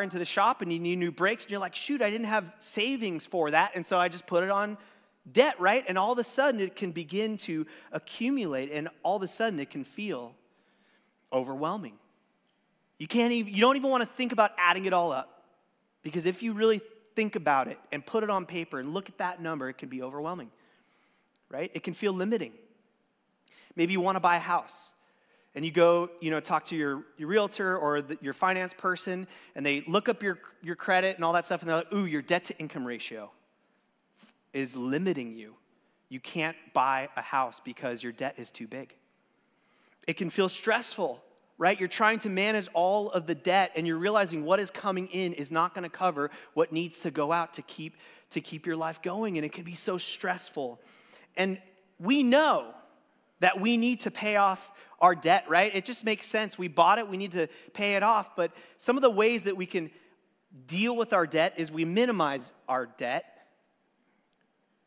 into the shop and you need new brakes and you're like, shoot, I didn't have savings for that. And so I just put it on debt, right? And all of a sudden it can begin to accumulate and all of a sudden it can feel overwhelming. You can't even, you don't even want to think about adding it all up because if you really think about it and put it on paper and look at that number, it can be overwhelming, right? It can feel limiting. Maybe you want to buy a house and you go, you know, talk to your, your realtor or the, your finance person, and they look up your, your credit and all that stuff, and they're like, ooh, your debt to income ratio is limiting you. You can't buy a house because your debt is too big. It can feel stressful, right? You're trying to manage all of the debt, and you're realizing what is coming in is not going to cover what needs to go out to keep, to keep your life going, and it can be so stressful. And we know that we need to pay off our debt, right? It just makes sense. We bought it, we need to pay it off. But some of the ways that we can deal with our debt is we minimize our debt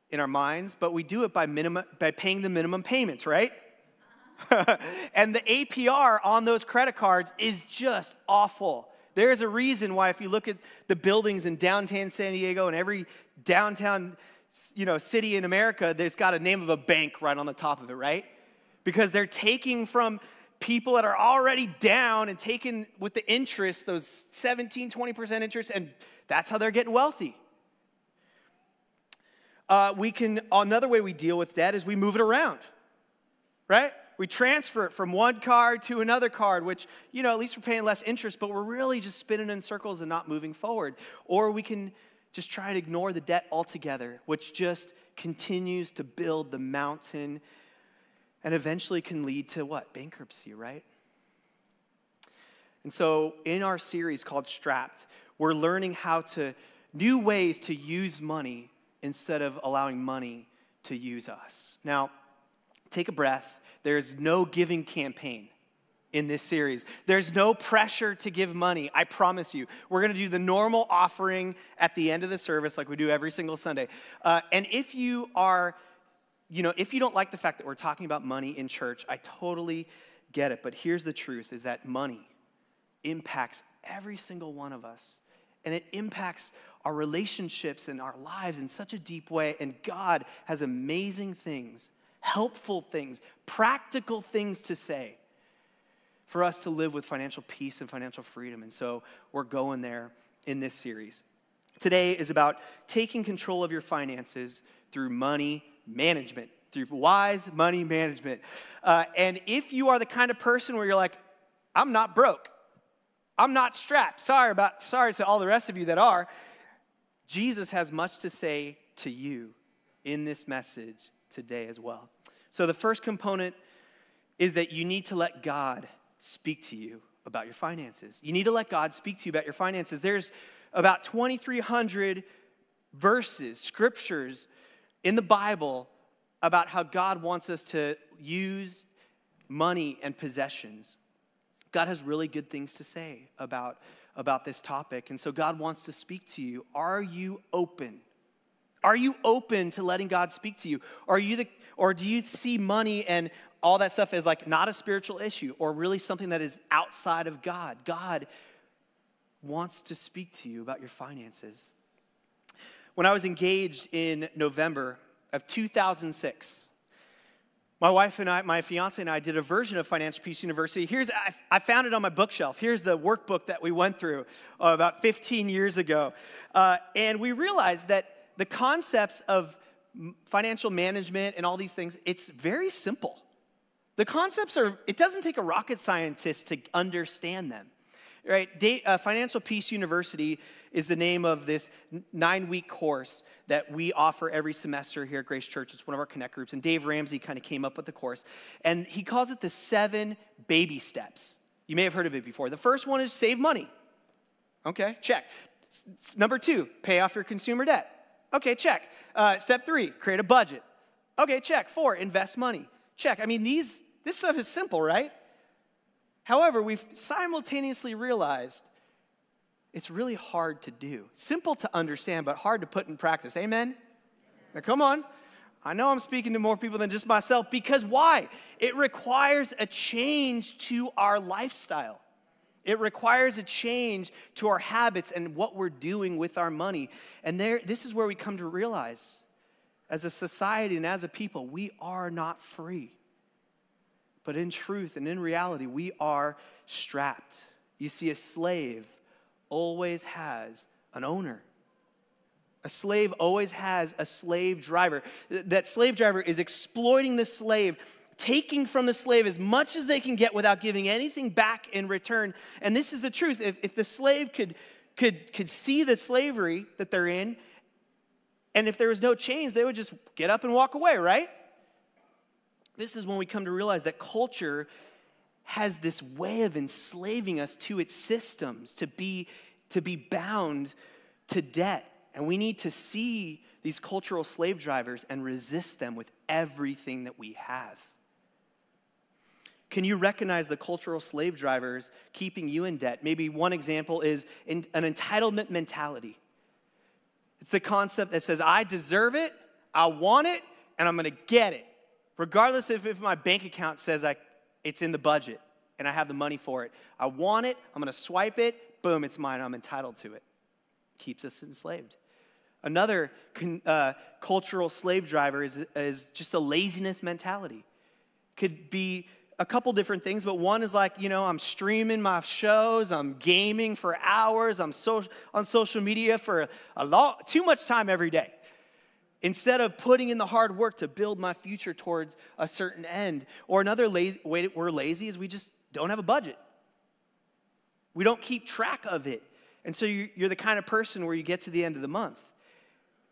in our minds, but we do it by, minimum, by paying the minimum payments, right? and the APR on those credit cards is just awful. There's a reason why, if you look at the buildings in downtown San Diego and every downtown you know, city in America, there's got a name of a bank right on the top of it, right? Because they're taking from people that are already down and taking with the interest, those 17, 20% interest, and that's how they're getting wealthy. Uh, we can, another way we deal with debt is we move it around, right? We transfer it from one card to another card, which, you know, at least we're paying less interest, but we're really just spinning in circles and not moving forward. Or we can just try to ignore the debt altogether, which just continues to build the mountain and eventually can lead to what? Bankruptcy, right? And so, in our series called Strapped, we're learning how to, new ways to use money instead of allowing money to use us. Now, take a breath. There's no giving campaign in this series. There's no pressure to give money, I promise you. We're gonna do the normal offering at the end of the service, like we do every single Sunday. Uh, and if you are you know, if you don't like the fact that we're talking about money in church, I totally get it. But here's the truth is that money impacts every single one of us. And it impacts our relationships and our lives in such a deep way. And God has amazing things, helpful things, practical things to say for us to live with financial peace and financial freedom. And so we're going there in this series. Today is about taking control of your finances through money management, through wise money management. Uh, and if you are the kind of person where you're like, I'm not broke, I'm not strapped, sorry about, sorry to all the rest of you that are, Jesus has much to say to you in this message today as well. So the first component is that you need to let God speak to you about your finances. You need to let God speak to you about your finances. There's about 2,300 verses, scriptures in the Bible about how God wants us to use money and possessions. God has really good things to say about, about this topic. And so God wants to speak to you. Are you open? Are you open to letting God speak to you? Are you the, or do you see money and all that stuff as like not a spiritual issue or really something that is outside of God? God wants to speak to you about your finances. When I was engaged in November of 2006, my wife and I, my fiance and I did a version of Financial Peace University. Here's, I, found it on my bookshelf. Here's the workbook that we went through uh, about 15 years ago. Uh, and we realized that the concepts of financial management and all these things, it's very simple. The concepts are, it doesn't take a rocket scientist to understand them. Right? uh, Financial Peace University is the name of this nine week course that we offer every semester here at Grace Church. It's one of our connect groups. And Dave Ramsey kind of came up with the course. And he calls it the seven baby steps. You may have heard of it before. The first one is save money. Okay, check. S- number two, pay off your consumer debt. Okay, check. Uh, step three, create a budget. Okay, check. Four, invest money. Check. I mean, these, this stuff is simple, right? However, we've simultaneously realized it's really hard to do. Simple to understand, but hard to put in practice. Amen? Now, come on. I know I'm speaking to more people than just myself because why? It requires a change to our lifestyle. It requires a change to our habits and what we're doing with our money. And there, this is where we come to realize as a society and as a people, we are not free. But in truth and in reality, we are strapped. You see, a slave always has an owner. A slave always has a slave driver. That slave driver is exploiting the slave, taking from the slave as much as they can get without giving anything back in return. And this is the truth. If, if the slave could, could, could see the slavery that they're in, and if there was no chains, they would just get up and walk away, right? This is when we come to realize that culture has this way of enslaving us to its systems, to be, to be bound to debt. And we need to see these cultural slave drivers and resist them with everything that we have. Can you recognize the cultural slave drivers keeping you in debt? Maybe one example is an entitlement mentality. It's the concept that says, I deserve it, I want it, and I'm gonna get it. Regardless if, if my bank account says I, it's in the budget and I have the money for it. I want it, I'm gonna swipe it, boom, it's mine, I'm entitled to it. Keeps us enslaved. Another uh, cultural slave driver is, is just a laziness mentality. Could be a couple different things, but one is like, you know, I'm streaming my shows, I'm gaming for hours, I'm so, on social media for a, a lot, too much time every day. Instead of putting in the hard work to build my future towards a certain end. Or another lazy, way we're lazy is we just don't have a budget. We don't keep track of it. And so you're the kind of person where you get to the end of the month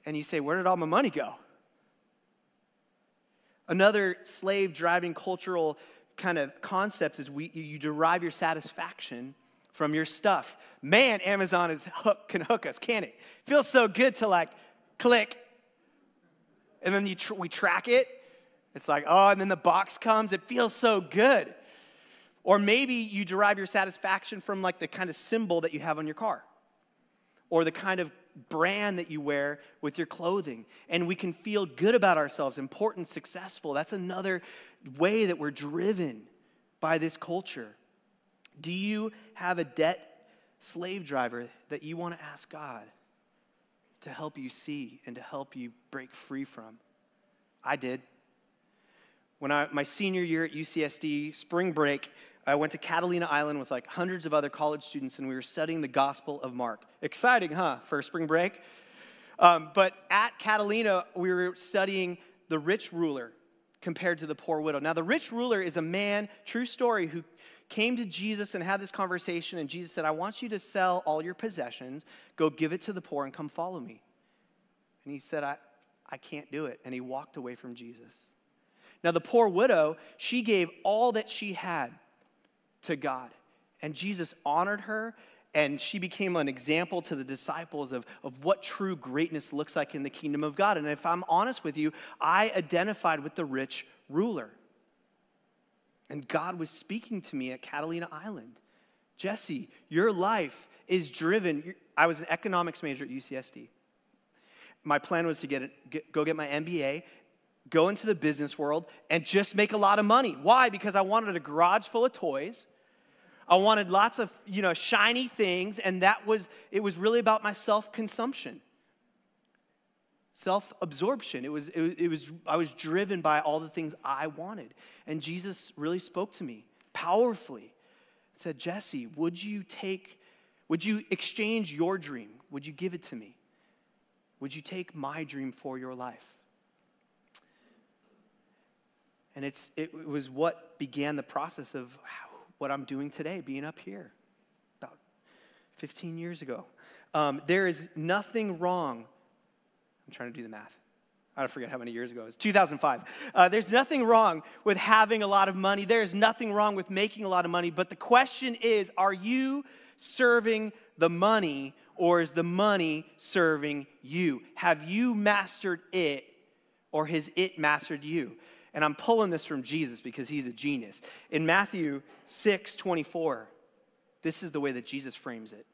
and you say, Where did all my money go? Another slave driving cultural kind of concept is we, you derive your satisfaction from your stuff. Man, Amazon is hook, can hook us, can it? Feels so good to like click, and then tr- we track it. It's like, oh, and then the box comes. It feels so good. Or maybe you derive your satisfaction from like the kind of symbol that you have on your car, or the kind of brand that you wear with your clothing. And we can feel good about ourselves, important, successful. That's another way that we're driven by this culture. Do you have a debt slave driver that you want to ask God to help you see and to help you break free from? I did. When I, my senior year at UCSD, spring break, I went to Catalina Island with like hundreds of other college students, and we were studying the Gospel of Mark. Exciting, huh, for spring break? Um, but at Catalina, we were studying the rich ruler compared to the poor widow. Now, the rich ruler is a man, true story, who came to Jesus and had this conversation, and Jesus said, I want you to sell all your possessions, go give it to the poor, and come follow me. And he said, I, I can't do it. And he walked away from Jesus. Now, the poor widow, she gave all that she had to God. And Jesus honored her, and she became an example to the disciples of, of what true greatness looks like in the kingdom of God. And if I'm honest with you, I identified with the rich ruler. And God was speaking to me at Catalina Island. Jesse, your life is driven. I was an economics major at UCSD. My plan was to get, it, get go get my MBA go into the business world and just make a lot of money. Why? Because I wanted a garage full of toys I wanted lots of, you know, shiny things, and that was, it was really about my self consumption, self absorption. It was, it, it was, I was driven by all the things I wanted. And Jesus really spoke to me powerfully. said, Jesse, would you take, would you exchange your dream? Would you give it to me? Would you take my dream for your life? And it's, it was what began the process of what I'm doing today, being up here about 15 years ago. Um, there is nothing wrong. I'm trying to do the math. I don't forget how many years ago it was. 2005. Uh, there's nothing wrong with having a lot of money. There's nothing wrong with making a lot of money. But the question is are you serving the money or is the money serving you? Have you mastered it or has it mastered you? And I'm pulling this from Jesus because he's a genius. In Matthew 6 24, this is the way that Jesus frames it.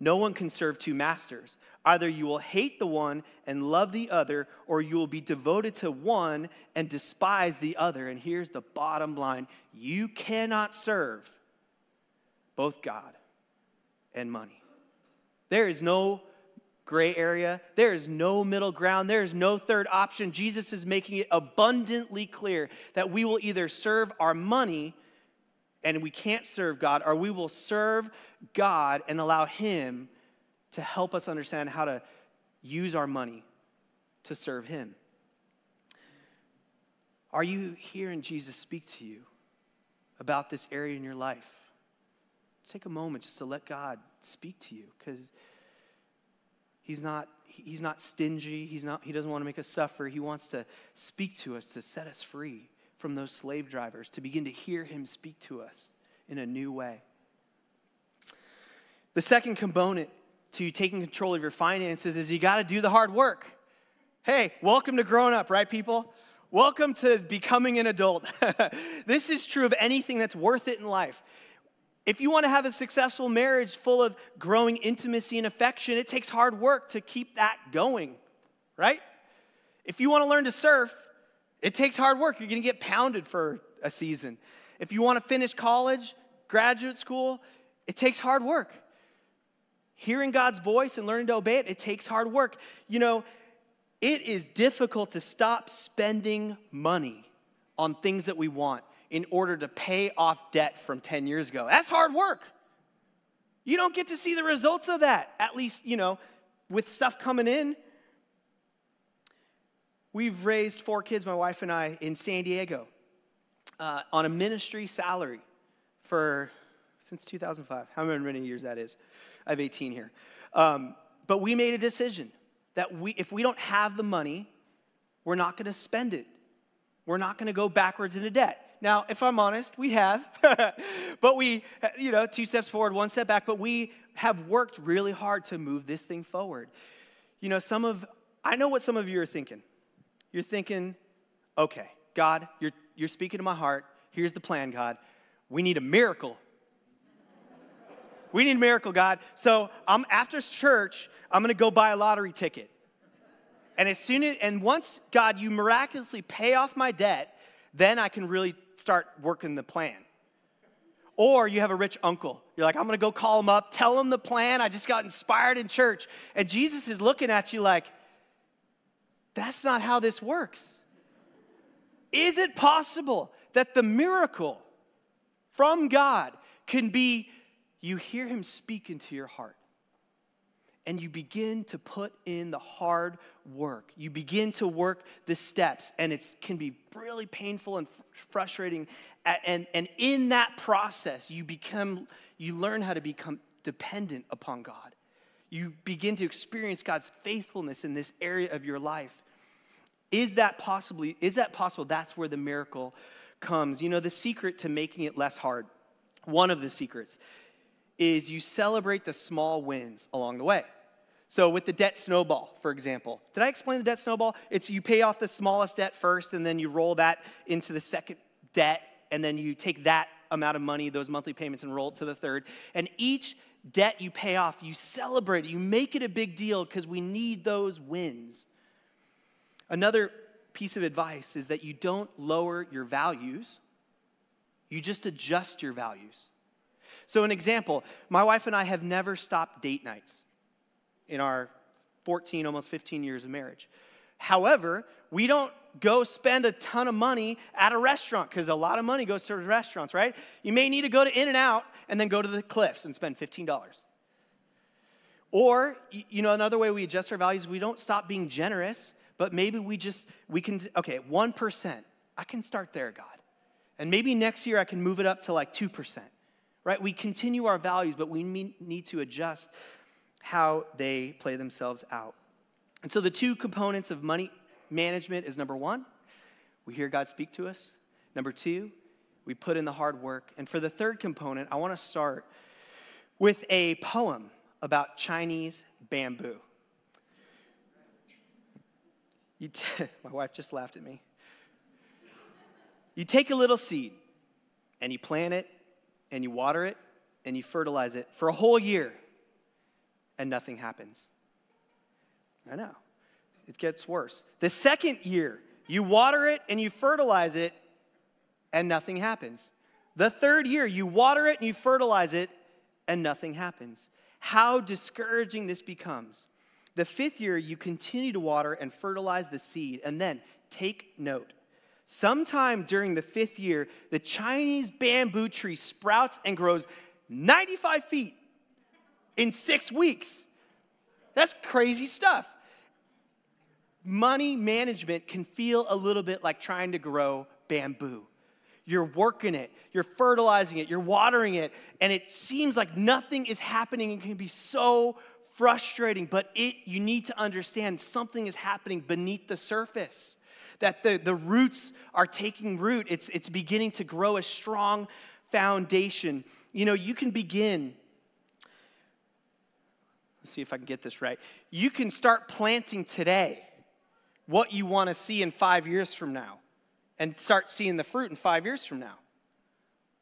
No one can serve two masters. Either you will hate the one and love the other, or you will be devoted to one and despise the other. And here's the bottom line you cannot serve both God and money. There is no gray area. There is no middle ground. There is no third option. Jesus is making it abundantly clear that we will either serve our money and we can't serve God, or we will serve God and allow Him to help us understand how to use our money to serve Him. Are you hearing Jesus speak to you about this area in your life? Take a moment just to let God speak to you because He's not, he's not stingy. He's not, he doesn't want to make us suffer. He wants to speak to us to set us free from those slave drivers, to begin to hear Him speak to us in a new way. The second component to taking control of your finances is you got to do the hard work. Hey, welcome to growing up, right, people? Welcome to becoming an adult. this is true of anything that's worth it in life. If you want to have a successful marriage full of growing intimacy and affection, it takes hard work to keep that going, right? If you want to learn to surf, it takes hard work. You're going to get pounded for a season. If you want to finish college, graduate school, it takes hard work. Hearing God's voice and learning to obey it, it takes hard work. You know, it is difficult to stop spending money on things that we want in order to pay off debt from 10 years ago. That's hard work. You don't get to see the results of that, at least, you know, with stuff coming in. We've raised four kids, my wife and I, in San Diego uh, on a ministry salary for since 2005. How many years that is? I have 18 here. Um, but we made a decision that we, if we don't have the money, we're not going to spend it. We're not going to go backwards into debt. Now, if I'm honest, we have, but we, you know, two steps forward, one step back, but we have worked really hard to move this thing forward. You know, some of, I know what some of you are thinking. You're thinking, okay, God, you're, you're speaking to my heart. Here's the plan, God. We need a miracle we need a miracle, God. So I'm after church, I'm gonna go buy a lottery ticket. And as soon as and once God, you miraculously pay off my debt, then I can really start working the plan. Or you have a rich uncle. You're like, I'm gonna go call him up, tell him the plan. I just got inspired in church. And Jesus is looking at you like, that's not how this works. Is it possible that the miracle from God can be you hear him speak into your heart. And you begin to put in the hard work. You begin to work the steps, and it can be really painful and frustrating. And, and in that process, you become, you learn how to become dependent upon God. You begin to experience God's faithfulness in this area of your life. Is that possibly, is that possible? That's where the miracle comes. You know, the secret to making it less hard, one of the secrets is you celebrate the small wins along the way. So with the debt snowball, for example, did I explain the debt snowball? It's you pay off the smallest debt first, and then you roll that into the second debt, and then you take that amount of money, those monthly payments, and roll it to the third. And each debt you pay off, you celebrate you make it a big deal because we need those wins. Another piece of advice is that you don't lower your values, you just adjust your values. So, an example my wife and I have never stopped date nights in our 14, almost 15 years of marriage. However, we don't go spend a ton of money at a restaurant because a lot of money goes to restaurants, right? You may need to go to In-N-Out and then go to the Cliffs and spend $15. Or, you know, another way we adjust our values, we don't stop being generous, but maybe we just, we can, okay, 1%. I can start there, God. And maybe next year I can move it up to like 2% right? We continue our values, but we need to adjust how they play themselves out. And so the two components of money management is number one, we hear God speak to us. Number two, we put in the hard work. And for the third component, I want to start with a poem about Chinese bamboo. T- my wife just laughed at me. You take a little seed and you plant it and you water it and you fertilize it for a whole year and nothing happens. I know. It gets worse. The second year, you water it and you fertilize it and nothing happens. The third year, you water it and you fertilize it and nothing happens. How discouraging this becomes. The fifth year, you continue to water and fertilize the seed. And then, take note. Sometime during the fifth year, the Chinese bamboo tree sprouts and grows 95 feet in six weeks. That's crazy stuff. Money management can feel a little bit like trying to grow bamboo. You're working it, you're fertilizing it, you're watering it, and it seems like nothing is happening and can be so frustrating, but it you need to understand something is happening beneath the surface. That the, the roots are taking root. It's, it's beginning to grow a strong foundation. You know, you can begin Let's see if I can get this right. You can start planting today what you want to see in five years from now and start seeing the fruit in five years from now.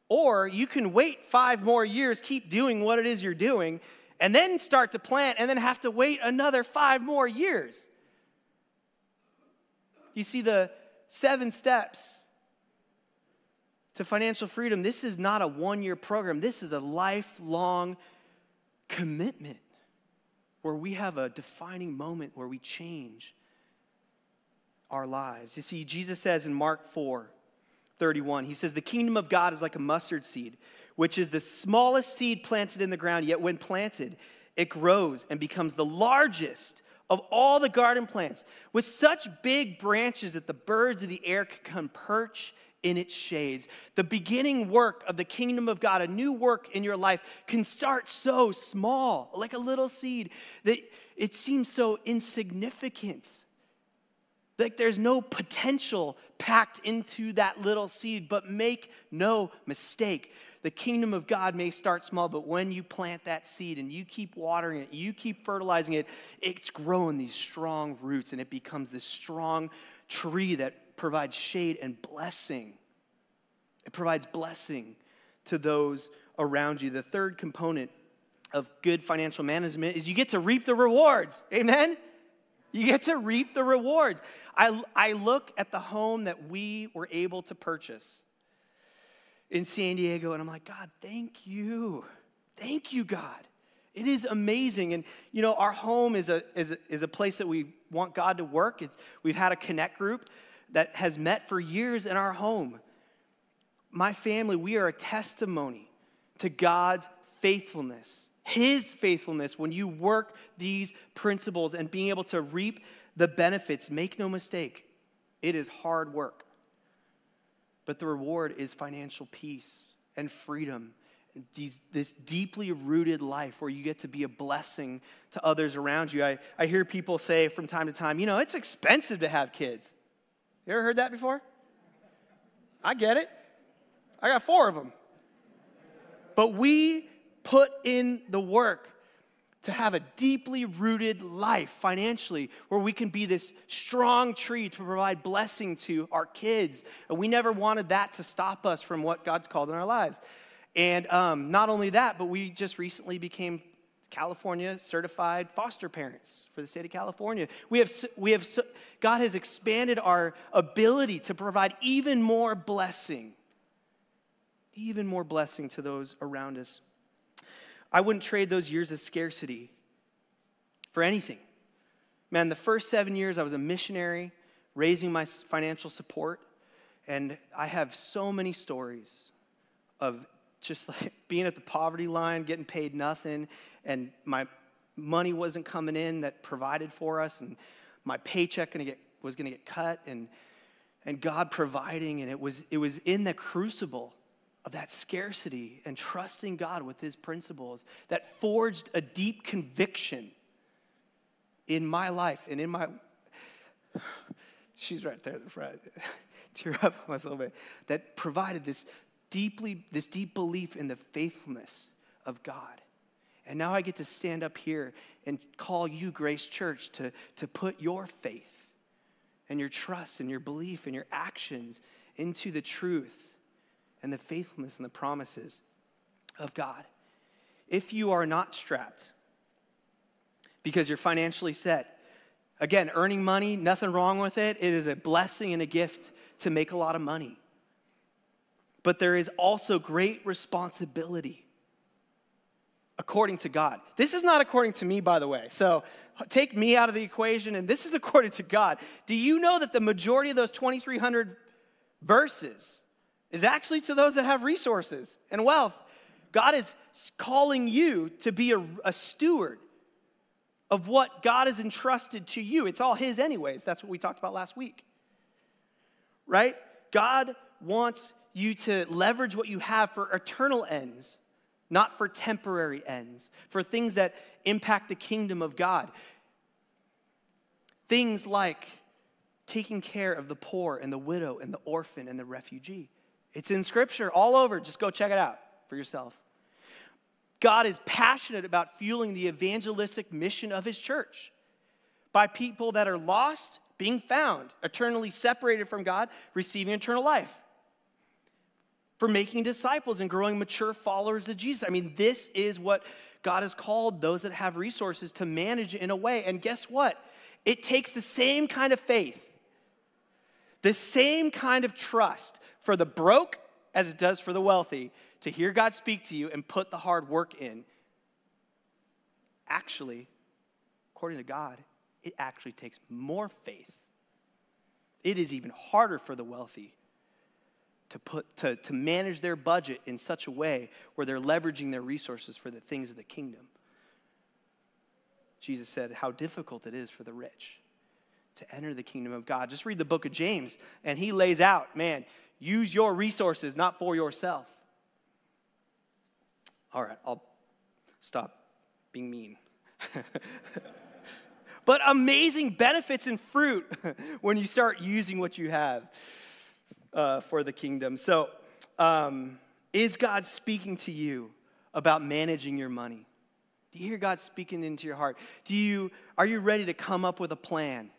Or you can wait five more years, keep doing what it is you're doing, and then start to plant and then have to wait another five more years. You see, the seven steps to financial freedom, this is not a one year program, this is a lifelong commitment where we have a defining moment where we change our lives. You see, Jesus says in Mark 4 31, He says, The kingdom of God is like a mustard seed, which is the smallest seed planted in the ground, yet when planted, it grows and becomes the largest of all the garden plants, with such big branches that the birds of the air could come perch in its shades. The beginning work of the kingdom of God, a new work in your life, can start so small, like a little seed, that it seems so insignificant. Like there's no potential packed into that little seed, but make no mistake. The kingdom of God may start small, but when you plant that seed and you keep watering it, you keep fertilizing it, it's growing these strong roots and it becomes this strong tree that provides shade and blessing. It provides blessing to those around you. The third component of good financial management is you get to reap the rewards. Amen? You get to reap the rewards. I, I look at the home that we were able to purchase in San Diego, and I'm like, God, thank you. Thank you, God. It is amazing. And, you know, our home is a, is a, is a place that we want God to work. It's, we've had a connect group that has met for years in our home. My family, we are a testimony to God's faithfulness, His faithfulness when you work these principles and being able to reap the benefits. Make no mistake, it is hard work. But the reward is financial peace and freedom. These, this deeply rooted life where you get to be a blessing to others around you. I, I hear people say from time to time, you know, it's expensive to have kids. You ever heard that before? I get it. I got four of them. But we put in the work to have a deeply rooted life financially where we can be this strong tree to provide blessing to our kids. And we never wanted that to stop us from what God's called in our lives. And um, not only that, but we just recently became California certified foster parents for the state of California. We have, we have, God has expanded our ability to provide even more blessing, even more blessing to those around us. I wouldn't trade those years of scarcity for anything. Man, the first seven years I was a missionary, raising my financial support, and I have so many stories of just like being at the poverty line, getting paid nothing, and my money wasn't coming in that provided for us, and my paycheck gonna get, was going to get cut, and, and God providing. And it was, it was in the crucible of that scarcity and trusting God with his principles that forged a deep conviction in my life and in my. She's right there at the front. Tear up a little bit. That provided this deeply, this deep belief in the faithfulness of God. And now I get to stand up here and call you, Grace Church, to, to put your faith and your trust and your belief and your actions into the truth and the faithfulness and the promises of God. If you are not strapped because you're financially set, again, earning money, nothing wrong with it. It is a blessing and a gift to make a lot of money. But there is also great responsibility according to God. This is not according to me, by the way. So take me out of the equation, and this is according to God. Do you know that the majority of those 2,300 verses is actually to those that have resources and wealth? God is calling you to be a, a steward of what God has entrusted to you. It's all His, anyways. That's what we talked about last week. Right? God wants you to leverage what you have for eternal ends, not for temporary ends, for things that impact the kingdom of God. Things like taking care of the poor and the widow and the orphan and the refugee. It's in scripture all over. Just go check it out for yourself. God is passionate about fueling the evangelistic mission of his church by people that are lost being found, eternally separated from God, receiving eternal life. For making disciples and growing mature followers of Jesus. I mean, this is what God has called those that have resources to manage in a way. And guess what? It takes the same kind of faith, the same kind of trust for the broke as it does for the wealthy to hear God speak to you and put the hard work in. Actually, according to God, it actually takes more faith. It is even harder for the wealthy to, put, to, to manage their budget in such a way where they're leveraging their resources for the things of the kingdom. Jesus said how difficult it is for the rich to enter the kingdom of God. Just read the book of James, and he lays out man, use your resources not for yourself. All right, I'll stop being mean. but amazing benefits and fruit when you start using what you have uh, for the kingdom. So, um, is God speaking to you about managing your money? Do you hear God speaking into your heart? Do you are you ready to come up with a plan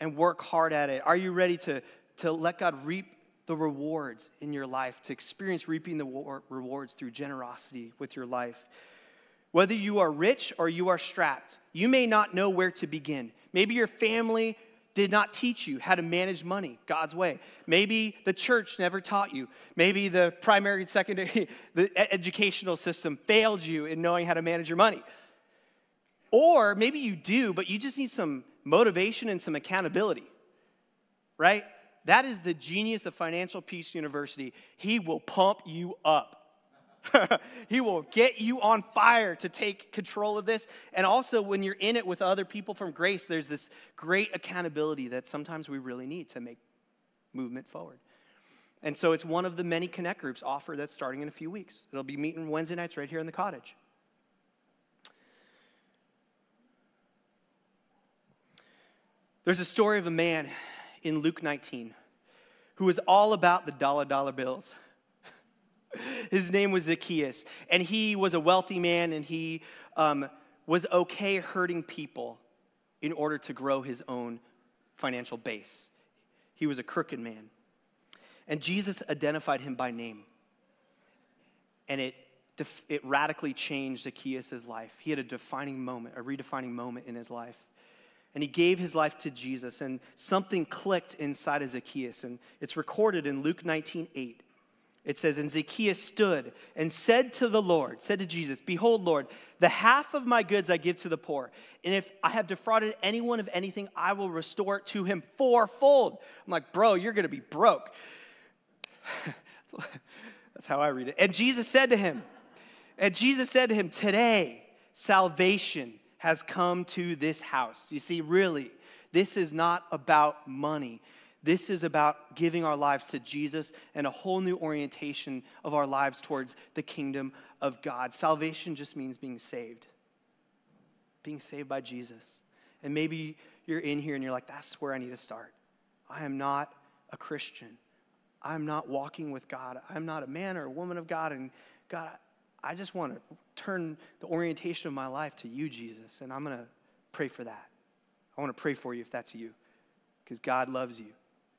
and work hard at it? Are you ready to to let God reap the rewards in your life, to experience reaping the rewards through generosity with your life? Whether you are rich or you are strapped, you may not know where to begin. Maybe your family did not teach you how to manage money God's way. Maybe the church never taught you. Maybe the primary and secondary, the educational system failed you in knowing how to manage your money. Or maybe you do, but you just need some motivation and some accountability, right? That is the genius of Financial Peace University. He will pump you up. he will get you on fire to take control of this. And also, when you're in it with other people from grace, there's this great accountability that sometimes we really need to make movement forward. And so, it's one of the many connect groups offered that's starting in a few weeks. It'll be meeting Wednesday nights right here in the cottage. There's a story of a man in Luke 19 who was all about the dollar dollar bills. His name was Zacchaeus, and he was a wealthy man, and he um, was okay hurting people in order to grow his own financial base. He was a crooked man. And Jesus identified him by name. And it, it radically changed Zacchaeus' life. He had a defining moment, a redefining moment in his life. And he gave his life to Jesus, and something clicked inside of Zacchaeus. And it's recorded in Luke 19 8. It says, And Zacchaeus stood and said to the Lord, said to Jesus, Behold, Lord, the half of my goods I give to the poor. And if I have defrauded anyone of anything, I will restore it to him fourfold. I'm like, Bro, you're going to be broke. That's how I read it. And Jesus said to him, and Jesus said to him, Today salvation has come to this house. You see, really, this is not about money. This is about giving our lives to Jesus and a whole new orientation of our lives towards the kingdom of God. Salvation just means being saved, being saved by Jesus. And maybe you're in here and you're like, that's where I need to start. I am not a Christian. I'm not walking with God. I'm not a man or a woman of God. And God, I just want to turn the orientation of my life to you, Jesus. And I'm going to pray for that. I want to pray for you if that's you, because God loves you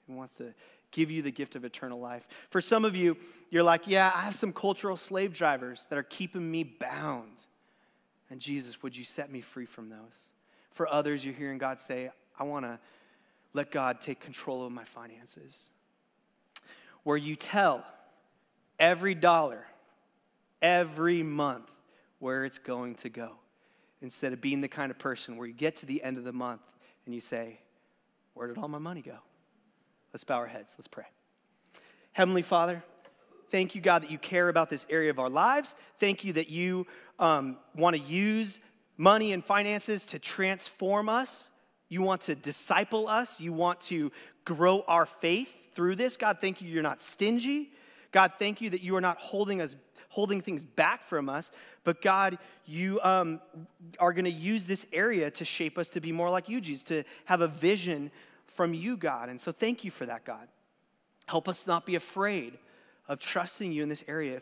and wants to give you the gift of eternal life. For some of you, you're like, yeah, I have some cultural slave drivers that are keeping me bound. And Jesus, would you set me free from those? For others, you're hearing God say, I want to let God take control of my finances. Where you tell every dollar, every month, where it's going to go instead of being the kind of person where you get to the end of the month and you say, Where did all my money go? Let's bow our heads. Let's pray. Heavenly Father, thank you, God, that you care about this area of our lives. Thank you that you um, want to use money and finances to transform us. You want to disciple us. You want to grow our faith through this. God, thank you, you're not stingy. God, thank you that you are not holding us holding things back from us. But God, you um, are going to use this area to shape us to be more like you, Jesus, to have a vision from you, God. And so thank you for that, God. Help us not be afraid of trusting you in this area.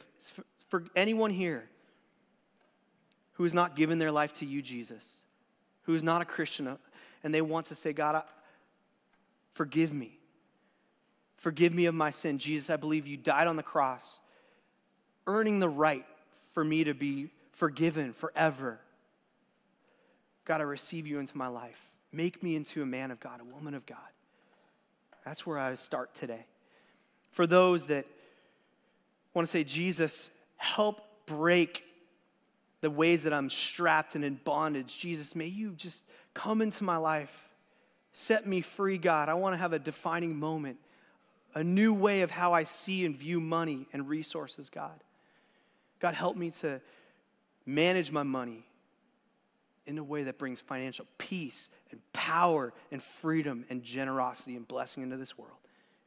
For anyone here who has not given their life to you, Jesus, who is not a Christian, uh, and they want to say, God, forgive me. Forgive me of my sin. Jesus, I believe you died on the cross earning the right for me to be forgiven forever. God, I receive you into my life. Make me into a man of God, a woman of God. That's where I start today. For those that want to say, Jesus, help break the ways that I'm strapped and in bondage. Jesus, may you just come into my life. Set me free, God. I want to have a defining moment, a new way of how I see and view money and resources, God. God, help me to manage my money in a way that brings financial peace and power and freedom and generosity and blessing into this world.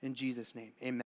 In Jesus' name, amen.